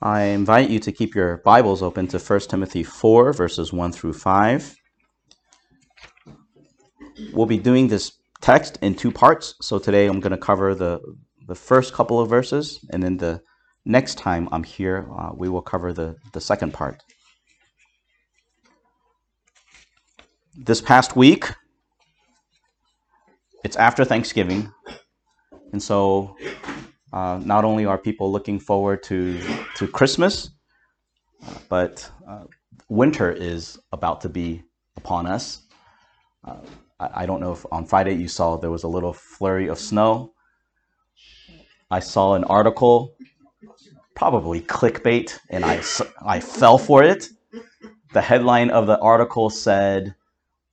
I invite you to keep your Bibles open to 1 Timothy 4, verses 1 through 5. We'll be doing this text in two parts. So today I'm going to cover the, the first couple of verses, and then the next time I'm here, uh, we will cover the, the second part. This past week, it's after Thanksgiving, and so uh, not only are people looking forward to, to Christmas, but uh, winter is about to be upon us. Uh, I, I, don't know if on Friday you saw there was a little flurry of snow. I saw an article, probably clickbait, and I, I fell for it. The headline of the article said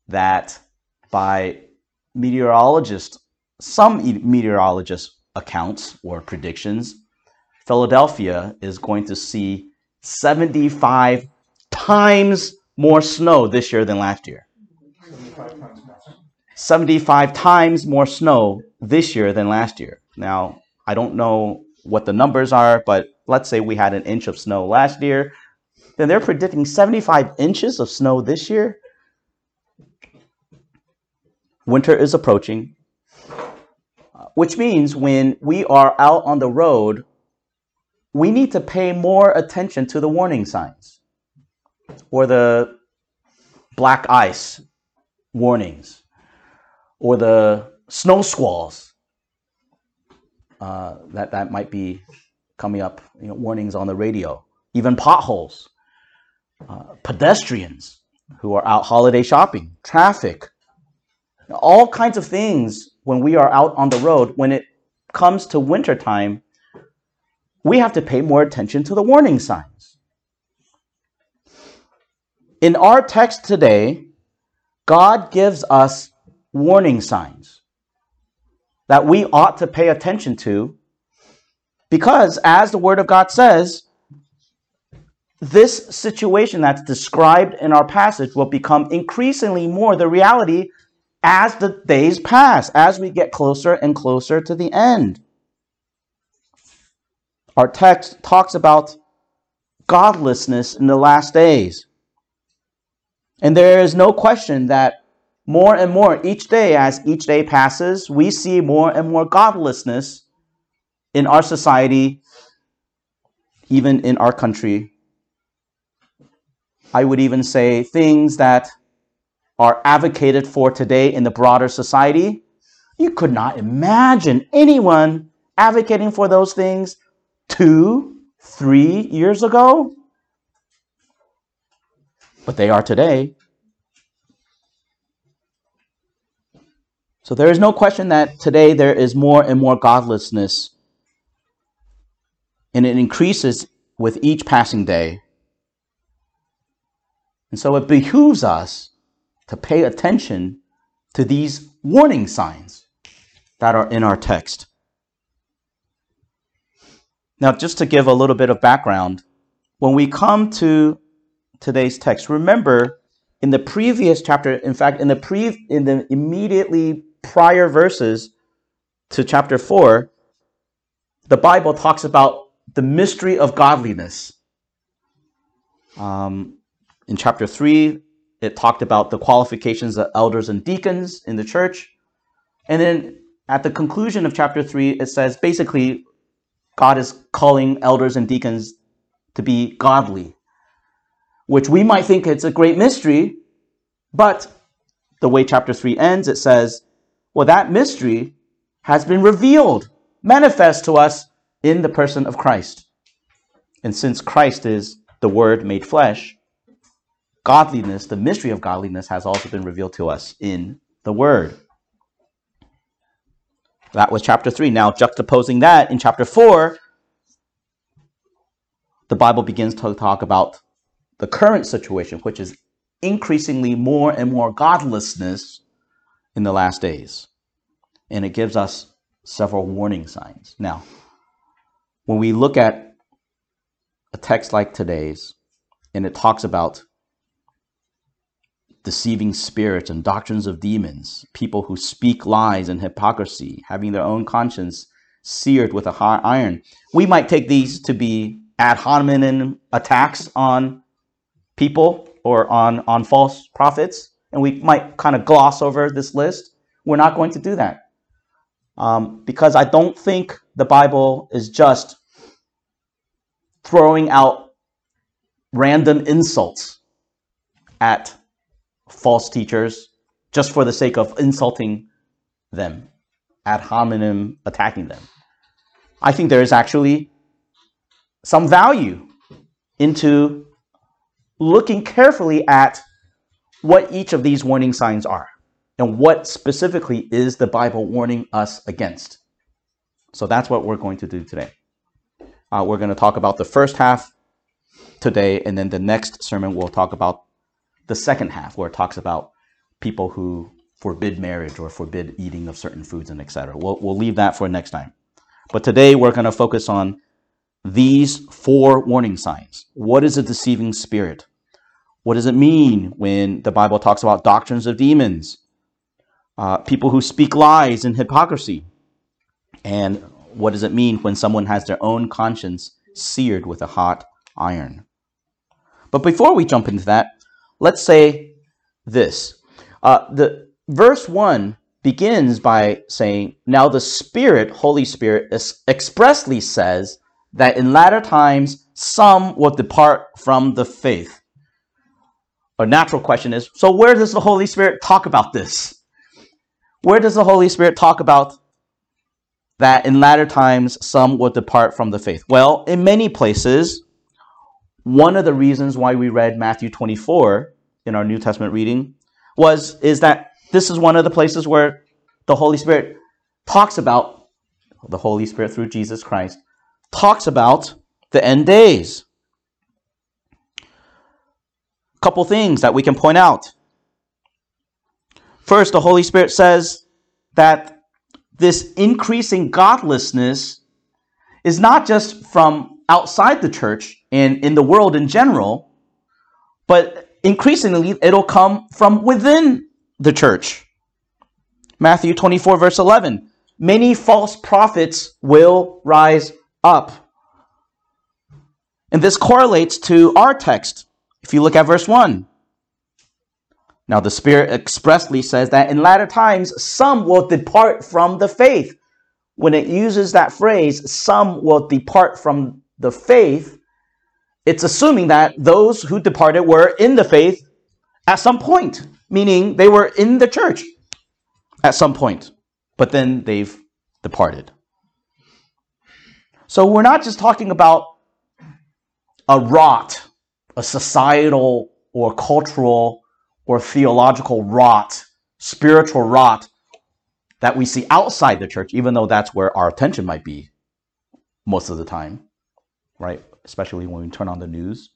that by meteorologists, some meteorologists accounts or predictions, Philadelphia is going to see 75 times more snow this year than last year. 75 times more snow this year than last year. Now, I don't know what the numbers are, but let's say we had an inch of snow last year. Then they're predicting 75 inches of snow this year. Winter is approaching which means when we are out on the road, we need to pay more attention to the warning signs or the black ice warnings or the snow squalls uh, that, that might be coming up, you know, warnings on the radio, even potholes, uh, pedestrians who are out holiday shopping, traffic, all kinds of things when we are out on the road, when it comes to wintertime, we have to pay more attention to the warning signs. In our text today, God gives us warning signs that we ought to pay attention to because, as the Word of God says, this situation that's described in our passage will become increasingly more the reality as the days pass, as we get closer and closer to the end. Our text talks about godlessness in the last days. And there is no question that more and more each day, as each day passes, we see more and more godlessness in our society, even in our country. I would even say things that are advocated for today in the broader society, you could not imagine anyone advocating for those things two, three years ago. But they are today. So there is no question that today there is more and more godlessness, and it increases with each passing day. And so it behooves us to pay attention to these warning signs that are in our text. Now, just to give a little bit of background, when we come to today's text, remember in the previous chapter, in fact, in the pre in the immediately prior verses to chapter 4, the Bible talks about the mystery of godliness. Um, in chapter 3, it talked about the qualifications of elders and deacons in the church. And then at the conclusion of chapter 3, it says basically, God is calling elders and deacons to be godly, which we might think it's a great mystery, but the way chapter 3 ends, it says, well, that mystery has been revealed, manifest to us in the person of Christ. And since Christ is the Word made flesh, godliness, the mystery of godliness, has also been revealed to us in the Word. That was chapter 3. Now, juxtaposing that in chapter 4, the Bible begins to talk about the current situation, which is increasingly more and more godlessness in the last days. And it gives us several warning signs. Now, when we look at a text like today's, and it talks about deceiving spirits and doctrines of demons, people who speak lies and hypocrisy, having their own conscience seared with a hot iron. We might take these to be ad hominem attacks on people or on, on false prophets, and we might kind of gloss over this list. We're not going to do that. Um, because I don't think the Bible is just throwing out random insults at false teachers just for the sake of insulting them, ad hominem attacking them. I think there is actually some value into looking carefully at what each of these warning signs are and what specifically is the Bible warning us against. So that's what we're going to do today. Uh, we're going to talk about the first half today, and then the next sermon we'll talk about the second half, where it talks about people who forbid marriage or forbid eating of certain foods and etc. We'll, we'll leave that for next time. But today we're going to focus on these four warning signs. What is a deceiving spirit? What does it mean when the Bible talks about doctrines of demons? Uh, people who speak lies and hypocrisy. And what does it mean when someone has their own conscience seared with a hot iron? But before we jump into that, let's say this. Uh, the verse 1 begins by saying, Now the Spirit, Holy Spirit, expressly says that in latter times some will depart from the faith a natural question is so where does the Holy Spirit talk about this? Where does the Holy Spirit talk about that in latter times some will depart from the faith? Well, in many places, one of the reasons why we read Matthew 24 in our New Testament reading was is that this is one of the places where the Holy Spirit talks about the Holy Spirit through Jesus Christ talks about the end days A couple things that we can point out. First, the Holy Spirit says that this increasing godlessness is not just from outside the church and in the world in general, but increasingly it'll come from within the church. Matthew 24, verse 11 many false prophets will rise up. And this correlates to our text if you look at verse 1, now the Spirit expressly says that in latter times some will depart from the faith. When it uses that phrase, some will depart from the faith, it's assuming that those who departed were in the faith at some point, meaning they were in the church at some point, but then they've departed. So we're not just talking about a rot a societal or cultural or theological rot, spiritual rot that we see outside the church, even though that's where our attention might be most of the time, right? Especially when we turn on the news.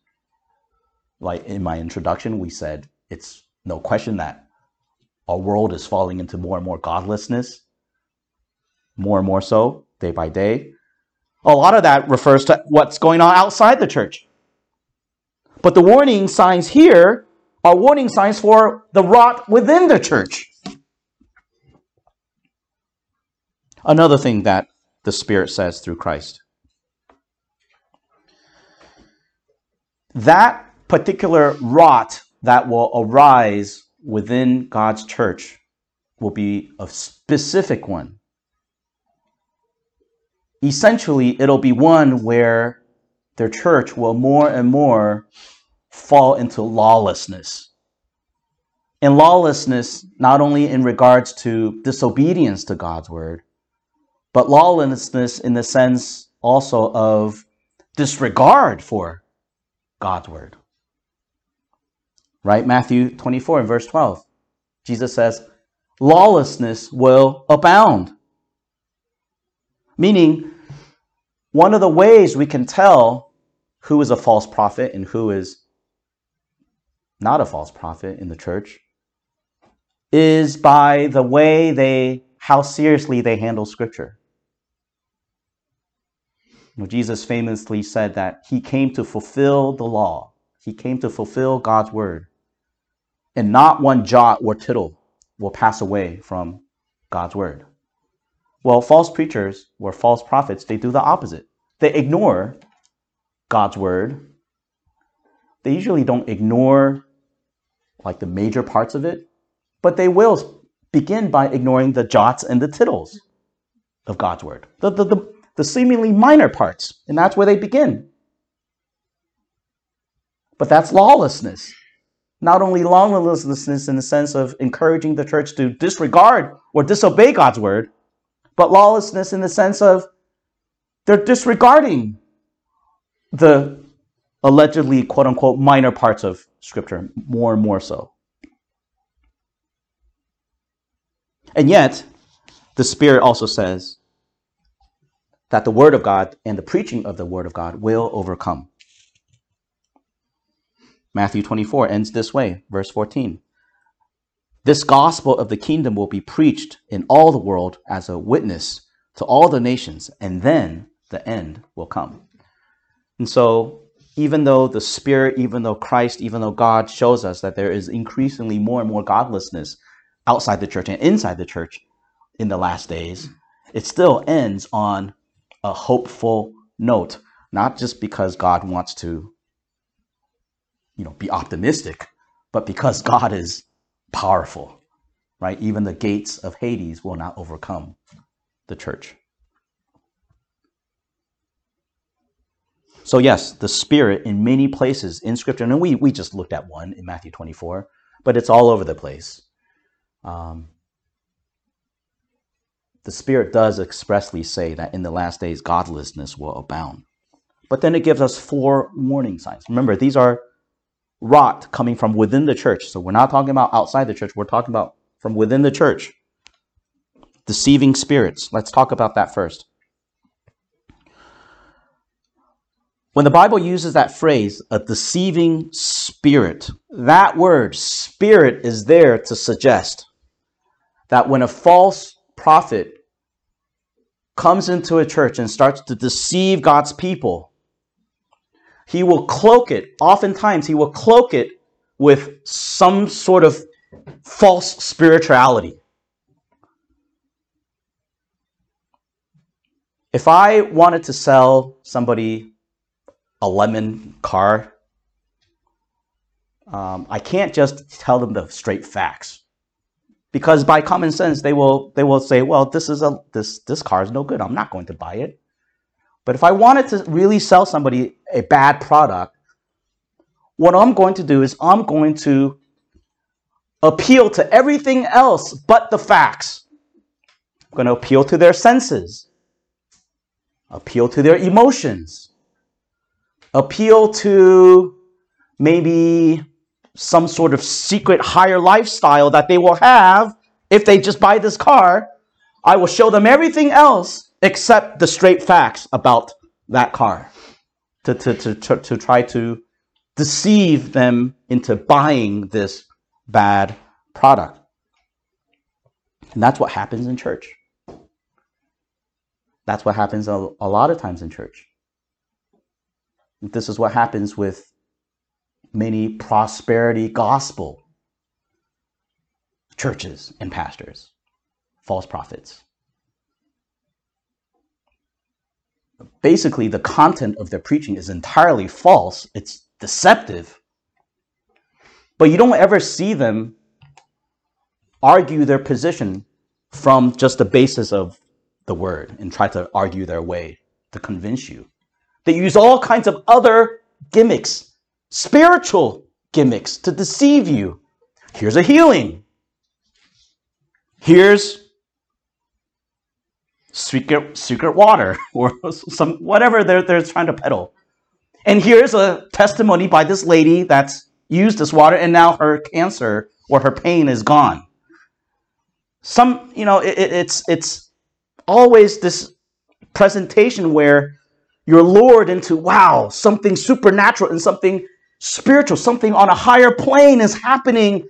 Like in my introduction, we said it's no question that our world is falling into more and more godlessness, more and more so, day by day. A lot of that refers to what's going on outside the church. But the warning signs here are warning signs for the rot within the church. Another thing that the Spirit says through Christ. That particular rot that will arise within God's church will be a specific one. Essentially, it'll be one where their church will more and more fall into lawlessness. And lawlessness, not only in regards to disobedience to God's word, but lawlessness in the sense also of disregard for God's word. Right? Matthew 24 and verse 12. Jesus says, lawlessness will abound. Meaning, one of the ways we can tell who is a false prophet and who is not a false prophet in the church is by the way they, how seriously they handle scripture. Know, Jesus famously said that he came to fulfill the law. He came to fulfill God's word. And not one jot or tittle will pass away from God's word. Well, false preachers or false prophets, they do the opposite. They ignore God's word, they usually don't ignore like the major parts of it, but they will begin by ignoring the jots and the tittles of God's word, the, the, the, the seemingly minor parts, and that's where they begin. But that's lawlessness. Not only lawlessness in the sense of encouraging the church to disregard or disobey God's word, but lawlessness in the sense of they're disregarding the allegedly quote unquote minor parts of scripture more and more so. And yet, the Spirit also says that the Word of God and the preaching of the Word of God will overcome. Matthew 24 ends this way, verse 14. This gospel of the kingdom will be preached in all the world as a witness to all the nations, and then the end will come. And so, even though the Spirit, even though Christ, even though God shows us that there is increasingly more and more godlessness outside the church and inside the church in the last days, it still ends on a hopeful note, not just because God wants to you know, be optimistic, but because God is powerful, right? Even the gates of Hades will not overcome the church. So, yes, the Spirit in many places in Scripture, and we, we just looked at one in Matthew 24, but it's all over the place. Um, the Spirit does expressly say that in the last days, godlessness will abound. But then it gives us four warning signs. Remember, these are rot coming from within the church. So we're not talking about outside the church, we're talking about from within the church. Deceiving spirits. Let's talk about that first. When the Bible uses that phrase, a deceiving spirit, that word, spirit, is there to suggest that when a false prophet comes into a church and starts to deceive God's people, he will cloak it, oftentimes, he will cloak it with some sort of false spirituality. If I wanted to sell somebody a lemon car, um, I can't just tell them the straight facts because by common sense they will they will say, well, this is a this this car is no good. I'm not going to buy it. But if I wanted to really sell somebody a bad product, what I'm going to do is I'm going to appeal to everything else but the facts. I'm going to appeal to their senses, appeal to their emotions, appeal to maybe some sort of secret higher lifestyle that they will have if they just buy this car. I will show them everything else except the straight facts about that car to, to, to, to, to try to deceive them into buying this bad product. And that's what happens in church. That's what happens a, a lot of times in church. This is what happens with many prosperity gospel churches and pastors, false prophets. basically the content of their preaching is entirely false. It's deceptive. But you don't ever see them argue their position from just the basis of the word and try to argue their way to convince you. They use all kinds of other gimmicks, spiritual gimmicks to deceive you. Here's a healing. Here's secret secret water or some whatever they're they're trying to peddle. And here's a testimony by this lady that's used this water and now her cancer or her pain is gone. Some, you know, it, it's it's always this presentation where you're lured into wow, something supernatural and something spiritual, something on a higher plane is happening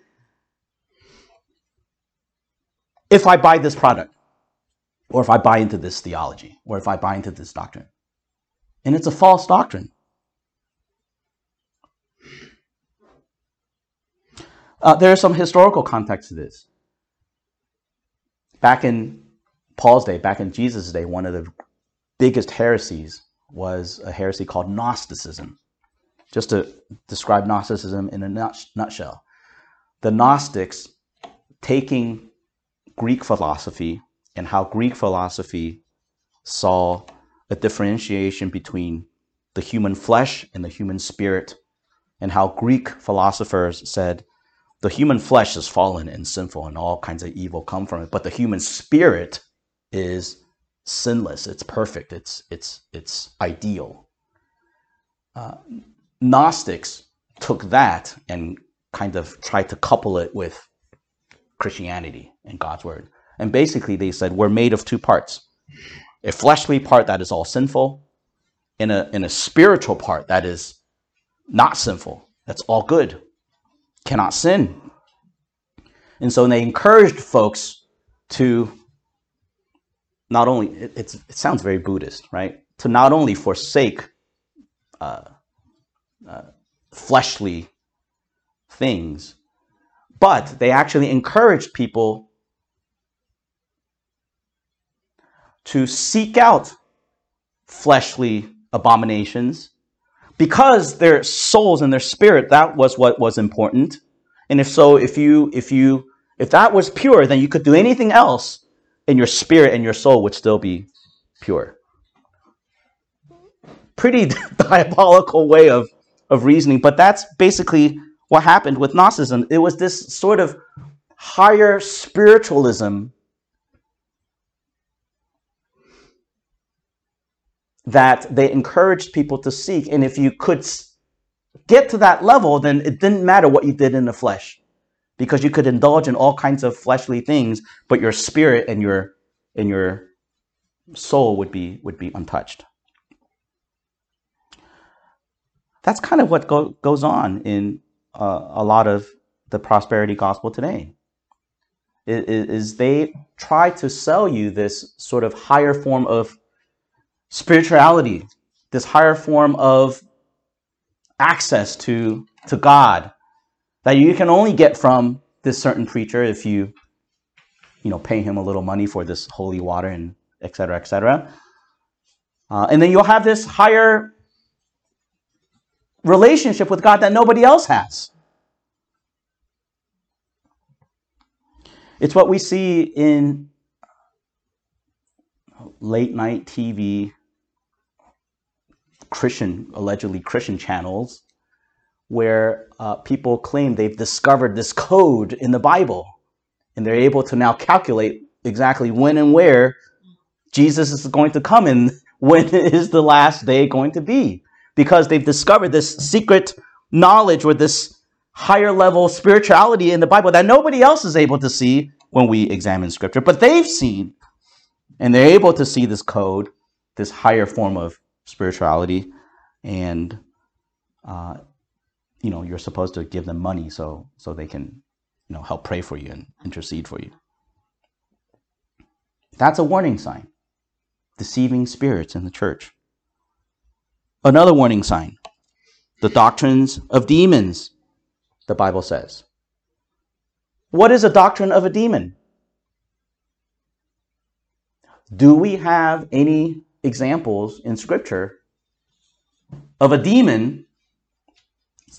if I buy this product or if I buy into this theology, or if I buy into this doctrine. And it's a false doctrine. Uh, there is some historical context to this. Back in Paul's day, back in Jesus' day, one of the biggest heresies was a heresy called Gnosticism. Just to describe Gnosticism in a nutshell, the Gnostics taking Greek philosophy and how Greek philosophy saw a differentiation between the human flesh and the human spirit, and how Greek philosophers said the human flesh is fallen and sinful and all kinds of evil come from it, but the human spirit is sinless, it's perfect, it's it's it's ideal. Uh, Gnostics took that and kind of tried to couple it with Christianity and God's word. And basically they said we're made of two parts. A fleshly part that is all sinful, and a, and a spiritual part that is not sinful, that's all good, cannot sin. And so they encouraged folks to not only it, it sounds very Buddhist, right? To not only forsake uh, uh, fleshly things, but they actually encouraged people to seek out fleshly abominations because their souls and their spirit that was what was important and if so if you if you if that was pure then you could do anything else and your spirit and your soul would still be pure. Pretty diabolical way of, of reasoning, but that's basically what happened with Gnosticism. It was this sort of higher spiritualism that they encouraged people to seek. And if you could get to that level, then it didn't matter what you did in the flesh because you could indulge in all kinds of fleshly things, but your spirit and your and your soul would be would be untouched. That's kind of what go, goes on in uh, a lot of the prosperity gospel today. Is, is they try to sell you this sort of higher form of spirituality, this higher form of access to to God that you can only get from this certain preacher if you, you know, pay him a little money for this holy water and et cetera, et cetera. Uh, and then you'll have this higher relationship with God that nobody else has. It's what we see in late night TV, Christian, allegedly Christian channels where uh, people claim they've discovered this code in the Bible and they're able to now calculate exactly when and where Jesus is going to come and when is the last day going to be because they've discovered this secret knowledge or this higher level spirituality in the Bible that nobody else is able to see when we examine scripture but they've seen and they're able to see this code this higher form of spirituality and uh, you know, you're supposed to give them money so so they can, you know, help pray for you and intercede for you. That's a warning sign. Deceiving spirits in the church. Another warning sign. The doctrines of demons, the Bible says. What is a doctrine of a demon? Do we have any examples in Scripture of a demon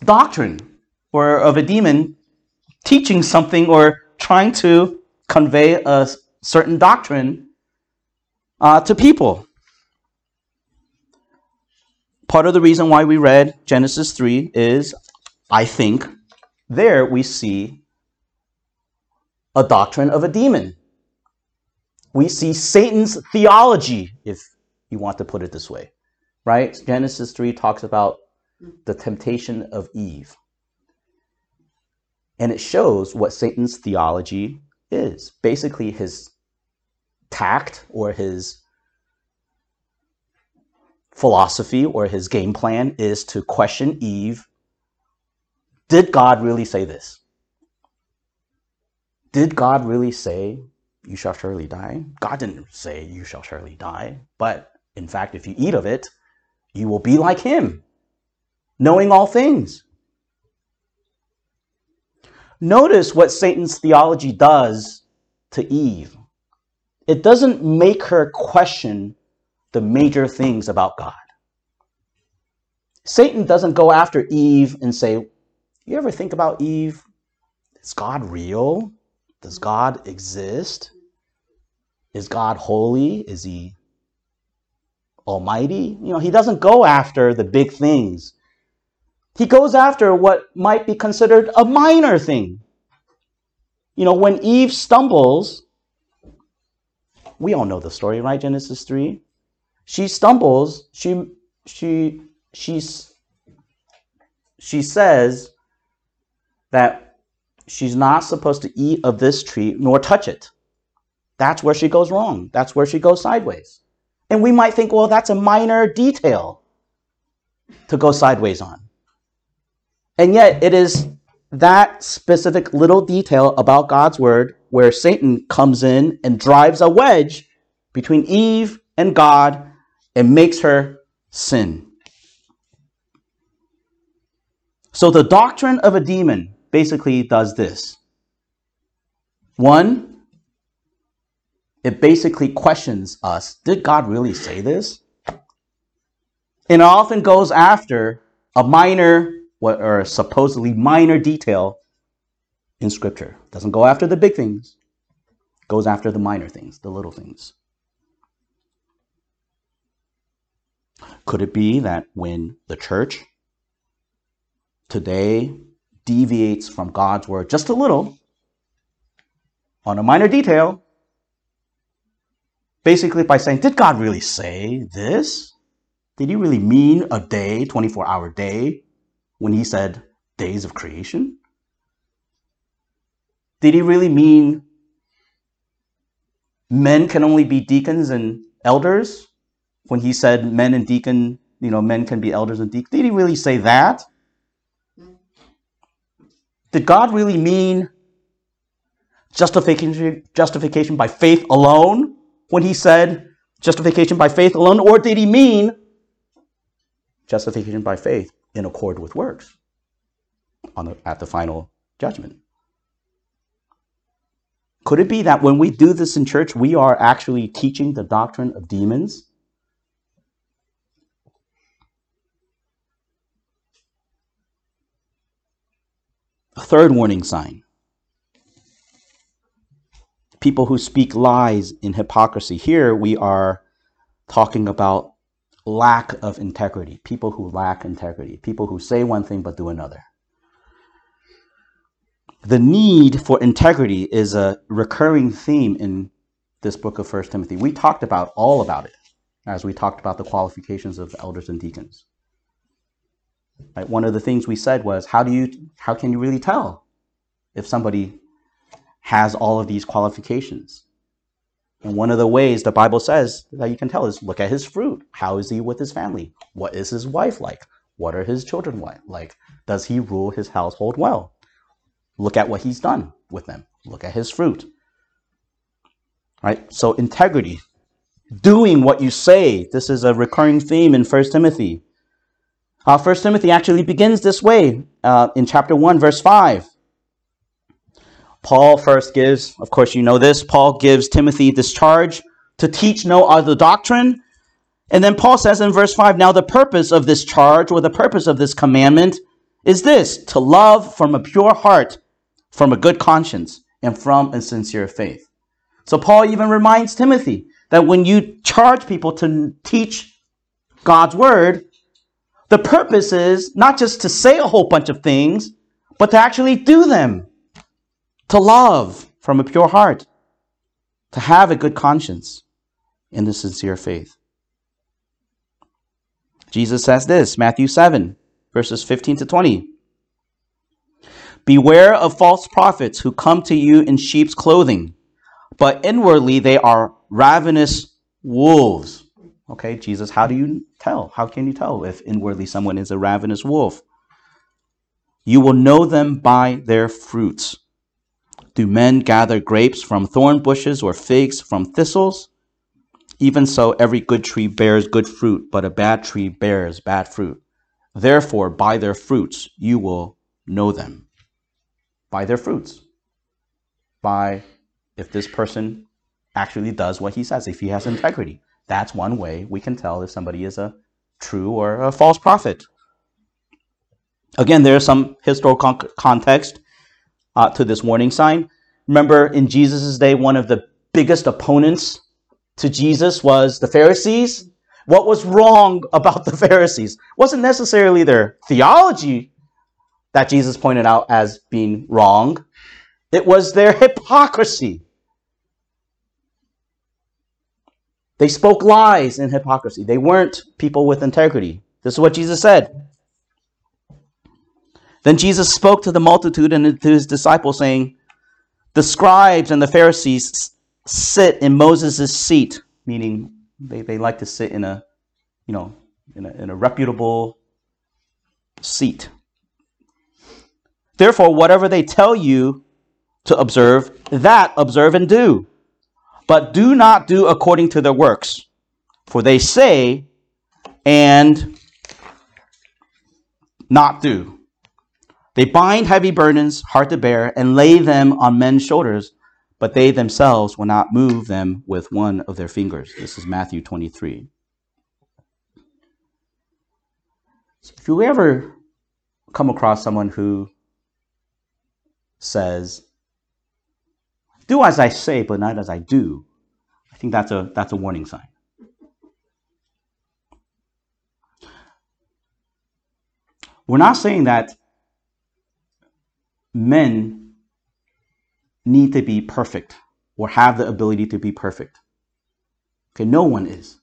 doctrine or of a demon teaching something or trying to convey a certain doctrine uh, to people. Part of the reason why we read Genesis 3 is, I think, there we see a doctrine of a demon. We see Satan's theology, if you want to put it this way, right? Genesis 3 talks about the temptation of Eve. And it shows what Satan's theology is. Basically, his tact or his philosophy or his game plan is to question Eve Did God really say this? Did God really say, You shall surely die? God didn't say, You shall surely die. But in fact, if you eat of it, you will be like him knowing all things. Notice what Satan's theology does to Eve. It doesn't make her question the major things about God. Satan doesn't go after Eve and say, You ever think about Eve? Is God real? Does God exist? Is God holy? Is he almighty? You know, he doesn't go after the big things. He goes after what might be considered a minor thing. You know, when Eve stumbles, we all know the story, right? Genesis 3. She stumbles, she she she's she says that she's not supposed to eat of this tree nor touch it. That's where she goes wrong. That's where she goes sideways. And we might think, well, that's a minor detail to go sideways on. And yet, it is that specific little detail about God's word where Satan comes in and drives a wedge between Eve and God and makes her sin. So the doctrine of a demon basically does this. One, it basically questions us Did God really say this? And it often goes after a minor or supposedly minor detail in scripture. Doesn't go after the big things. Goes after the minor things, the little things. Could it be that when the church today deviates from God's word just a little on a minor detail, basically by saying, Did God really say this? Did he really mean a day, 24 hour day, when he said days of creation? Did he really mean men can only be deacons and elders? When he said men and deacon, you know, men can be elders and deacons, did he really say that? Did God really mean justification, justification by faith alone when he said justification by faith alone? Or did he mean justification by faith in accord with works on the, at the final judgment? Could it be that when we do this in church, we are actually teaching the doctrine of demons? A third warning sign people who speak lies in hypocrisy. Here we are talking about lack of integrity, people who lack integrity, people who say one thing but do another. The need for integrity is a recurring theme in this book of First Timothy. We talked about all about it as we talked about the qualifications of elders and deacons. Right? One of the things we said was, how do you, how can you really tell if somebody has all of these qualifications? And one of the ways the Bible says that you can tell is look at his fruit. How is he with his family? What is his wife like? What are his children like? Does he rule his household well? Look at what he's done with them. Look at his fruit. Right? So integrity, doing what you say. This is a recurring theme in 1 Timothy. Uh, 1 Timothy actually begins this way uh, in chapter 1, verse 5. Paul first gives, of course, you know this, Paul gives Timothy this charge to teach no other doctrine. And then Paul says in verse 5 Now the purpose of this charge or the purpose of this commandment is this to love from a pure heart, from a good conscience, and from a sincere faith. So Paul even reminds Timothy that when you charge people to teach God's word, the purpose is not just to say a whole bunch of things, but to actually do them. To love from a pure heart. To have a good conscience in the sincere faith. Jesus says this, Matthew 7, verses 15 to 20. Beware of false prophets who come to you in sheep's clothing, but inwardly they are ravenous wolves. Okay, Jesus, how do you tell? How can you tell if inwardly someone is a ravenous wolf? You will know them by their fruits. Do men gather grapes from thorn bushes or figs from thistles? Even so, every good tree bears good fruit, but a bad tree bears bad fruit. Therefore, by their fruits you will know them. By their fruits. By if this person actually does what he says, if he has integrity. That's one way we can tell if somebody is a true or a false prophet. Again, there's some historical con- context uh, to this warning sign. Remember, in Jesus' day, one of the biggest opponents to Jesus was the Pharisees. What was wrong about the Pharisees? wasn't necessarily their theology that Jesus pointed out as being wrong. It was their hypocrisy. They spoke lies and hypocrisy. They weren't people with integrity. This is what Jesus said. Then Jesus spoke to the multitude and to his disciples, saying, The scribes and the Pharisees sit in Moses' seat, meaning they, they like to sit in a, you know, in a, in a reputable seat. Therefore, whatever they tell you to observe, that observe and do. But do not do according to their works. For they say and not do. They bind heavy burdens, hard to bear, and lay them on men's shoulders, but they themselves will not move them with one of their fingers. This is Matthew 23. So if you ever come across someone who says, do as I say, but not as I do, I think that's a, that's a warning sign. We're not saying that men need to be perfect or have the ability to be perfect. Okay, no one is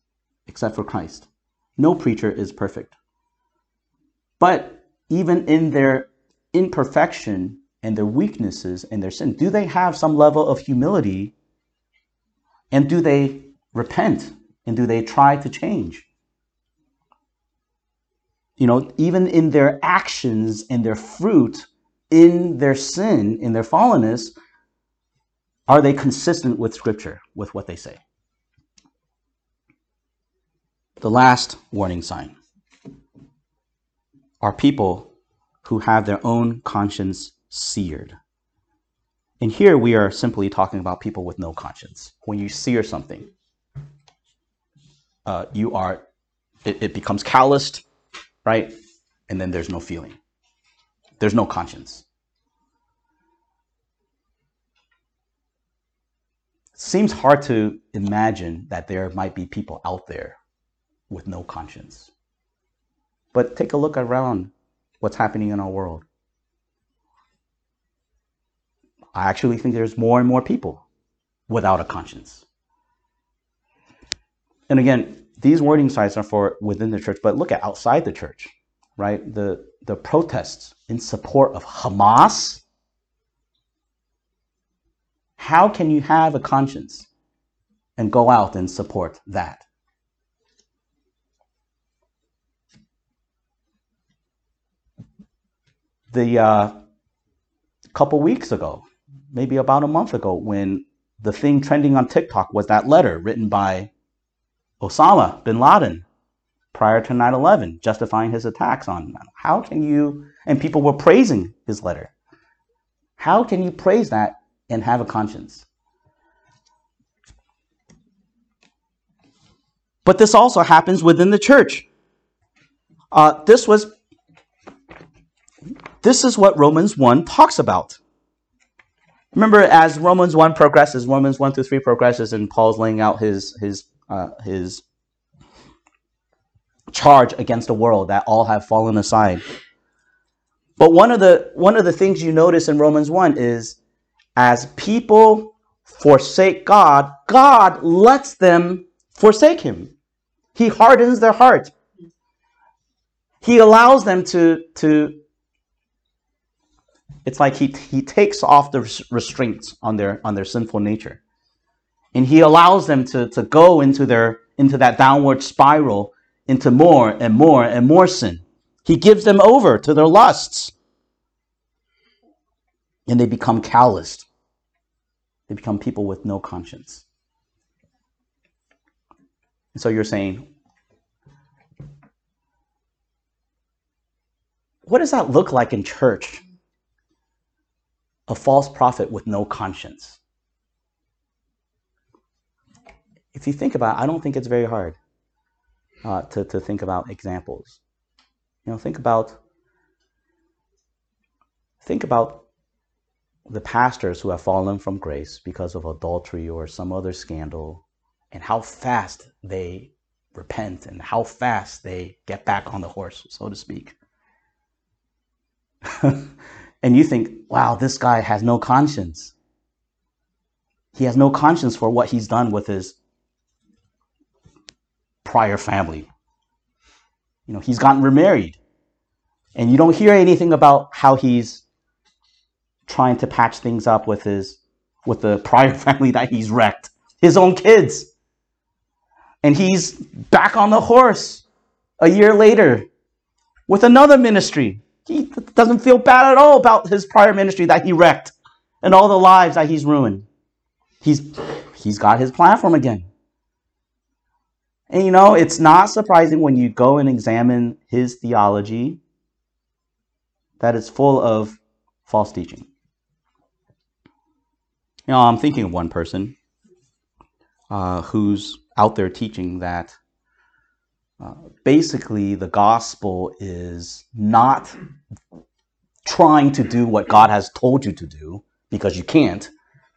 except for Christ. No preacher is perfect. But even in their imperfection and their weaknesses and their sin, do they have some level of humility? And do they repent? And do they try to change? You know, even in their actions and their fruit, in their sin, in their fallenness, are they consistent with Scripture, with what they say? The last warning sign are people who have their own conscience seared. And here we are simply talking about people with no conscience. When you sear something, uh, you are, it, it becomes calloused, right? And then there's no feeling. There's no conscience. Seems hard to imagine that there might be people out there with no conscience. But take a look around what's happening in our world. I actually think there's more and more people without a conscience. And again, these warning signs are for within the church, but look at outside the church right? The, the protests in support of Hamas. How can you have a conscience and go out and support that? The uh, couple weeks ago, maybe about a month ago, when the thing trending on TikTok was that letter written by Osama bin Laden prior to 9 11, justifying his attacks on. How can you, and people were praising his letter. How can you praise that and have a conscience? But this also happens within the church. Uh, this was, this is what Romans 1 talks about. Remember, as Romans 1 progresses, Romans 1 through 3 progresses, and Paul's laying out his, his, uh, his charge against the world that all have fallen aside. But one of the one of the things you notice in Romans 1 is as people forsake God, God lets them forsake him. He hardens their heart. He allows them to to it's like he, he takes off the restraints on their on their sinful nature. And he allows them to, to go into their into that downward spiral into more and more and more sin. He gives them over to their lusts. And they become calloused. They become people with no conscience. And so you're saying, what does that look like in church? A false prophet with no conscience. If you think about it, I don't think it's very hard uh, to, to think about examples. You know, think about think about the pastors who have fallen from grace because of adultery or some other scandal and how fast they repent and how fast they get back on the horse, so to speak. and you think, wow, this guy has no conscience. He has no conscience for what he's done with his prior family. You know, he's gotten remarried. And you don't hear anything about how he's trying to patch things up with his with the prior family that he's wrecked, his own kids. And he's back on the horse a year later with another ministry. He doesn't feel bad at all about his prior ministry that he wrecked and all the lives that he's ruined. He's he's got his platform again. And you know, it's not surprising when you go and examine his theology that it's full of false teaching. You know, I'm thinking of one person uh, who's out there teaching that uh, basically the gospel is not trying to do what God has told you to do because you can't.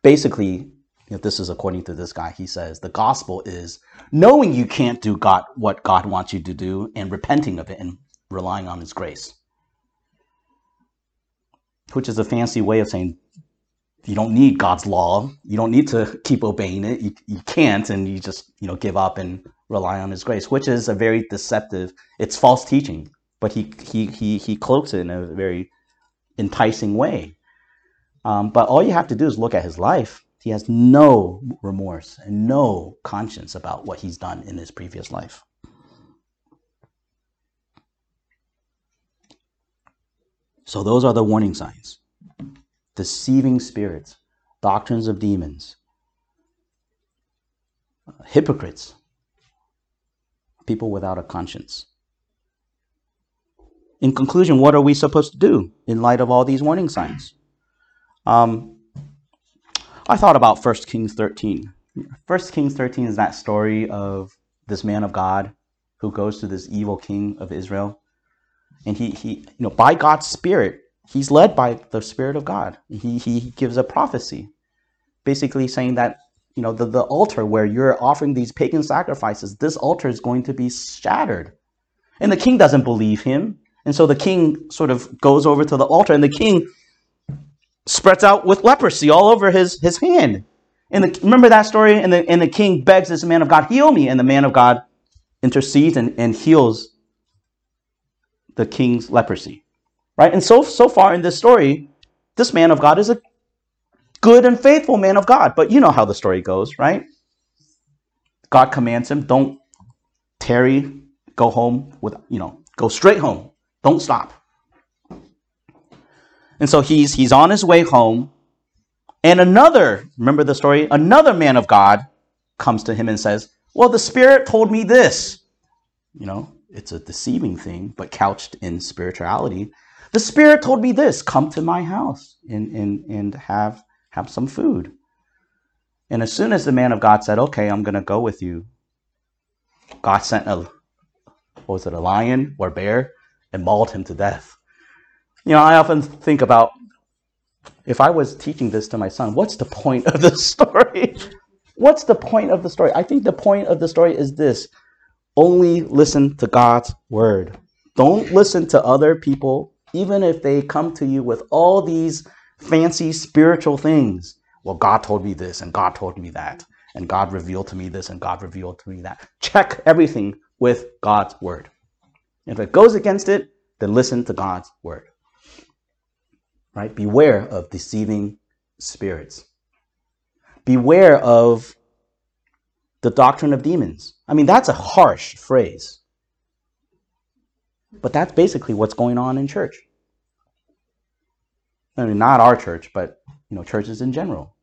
Basically, if this is according to this guy, he says the gospel is knowing you can't do God what God wants you to do and repenting of it and relying on his grace. Which is a fancy way of saying you don't need God's law. You don't need to keep obeying it. You, you can't, and you just you know give up and rely on His grace, which is a very deceptive. It's false teaching, but he he he he cloaks it in a very enticing way. Um, but all you have to do is look at his life. He has no remorse and no conscience about what he's done in his previous life. So those are the warning signs deceiving spirits, doctrines of demons, hypocrites, people without a conscience. In conclusion, what are we supposed to do in light of all these warning signs? Um, I thought about 1 Kings 13. 1 Kings 13 is that story of this man of God who goes to this evil king of Israel. And he, he you know, by God's Spirit, he's led by the Spirit of God. He, he gives a prophecy, basically saying that, you know, the, the altar where you're offering these pagan sacrifices, this altar is going to be shattered. And the king doesn't believe him. And so the king sort of goes over to the altar, and the king spreads out with leprosy all over his, his hand. And the, remember that story? And the, and the king begs this man of God, heal me. And the man of God intercedes and, and heals the king's leprosy. Right? And so so far in this story, this man of God is a good and faithful man of God. But you know how the story goes, right? God commands him, don't tarry, go home with, you know, go straight home. Don't stop. And so he's he's on his way home. And another, remember the story? Another man of God comes to him and says, Well, the Spirit told me this. You know, it's a deceiving thing, but couched in spirituality. The Spirit told me this come to my house and, and, and have, have some food. And as soon as the man of God said, Okay, I'm going to go with you, God sent a, what was it, a lion or bear and mauled him to death. You know, I often think about if I was teaching this to my son, what's the point of the story? what's the point of the story? I think the point of the story is this only listen to God's word. Don't listen to other people even if they come to you with all these fancy spiritual things. Well, God told me this, and God told me that, and God revealed to me this, and God revealed to me that. Check everything with God's word. If it goes against it, then listen to God's word. Right? Beware of deceiving spirits. Beware of the doctrine of demons. I mean, that's a harsh phrase. But that's basically what's going on in church. I mean, not our church, but you know, churches in general.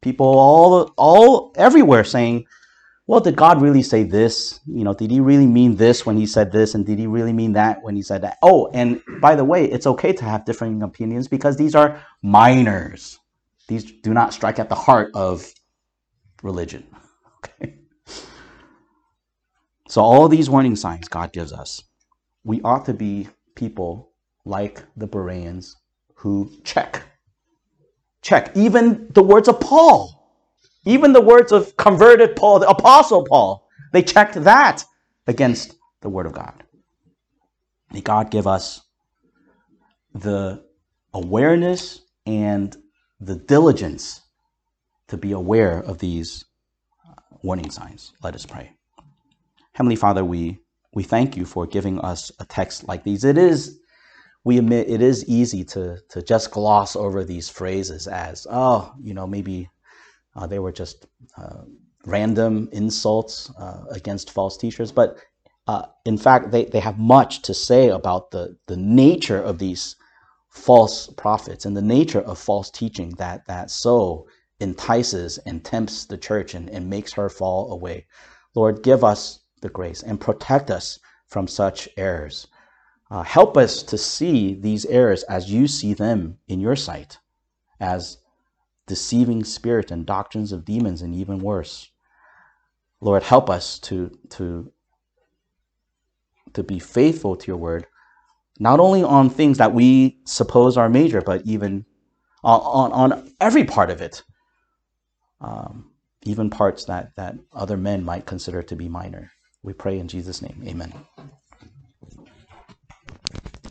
People all all everywhere saying, "Well, did God really say this? You know, did He really mean this when He said this, and did He really mean that when He said that?" Oh, and by the way, it's okay to have differing opinions because these are minors. These do not strike at the heart of religion. Okay. So all these warning signs God gives us we ought to be people like the Bereans who check. Check. Even the words of Paul, even the words of converted Paul, the Apostle Paul, they checked that against the Word of God. May God give us the awareness and the diligence to be aware of these warning signs. Let us pray. Heavenly Father, we, we thank you for giving us a text like these. It is, we admit, it is easy to, to just gloss over these phrases as, oh, you know, maybe uh, they were just uh, random insults uh, against false teachers. But uh, in fact, they, they have much to say about the, the nature of these false prophets and the nature of false teaching that, that so entices and tempts the church and, and makes her fall away. Lord, give us the grace and protect us from such errors. Uh, help us to see these errors as you see them in your sight, as deceiving spirit and doctrines of demons, and even worse. Lord, help us to, to, to be faithful to your word, not only on things that we suppose are major, but even on, on, on every part of it um, even parts that, that other men might consider to be minor. We pray in Jesus' name. Amen.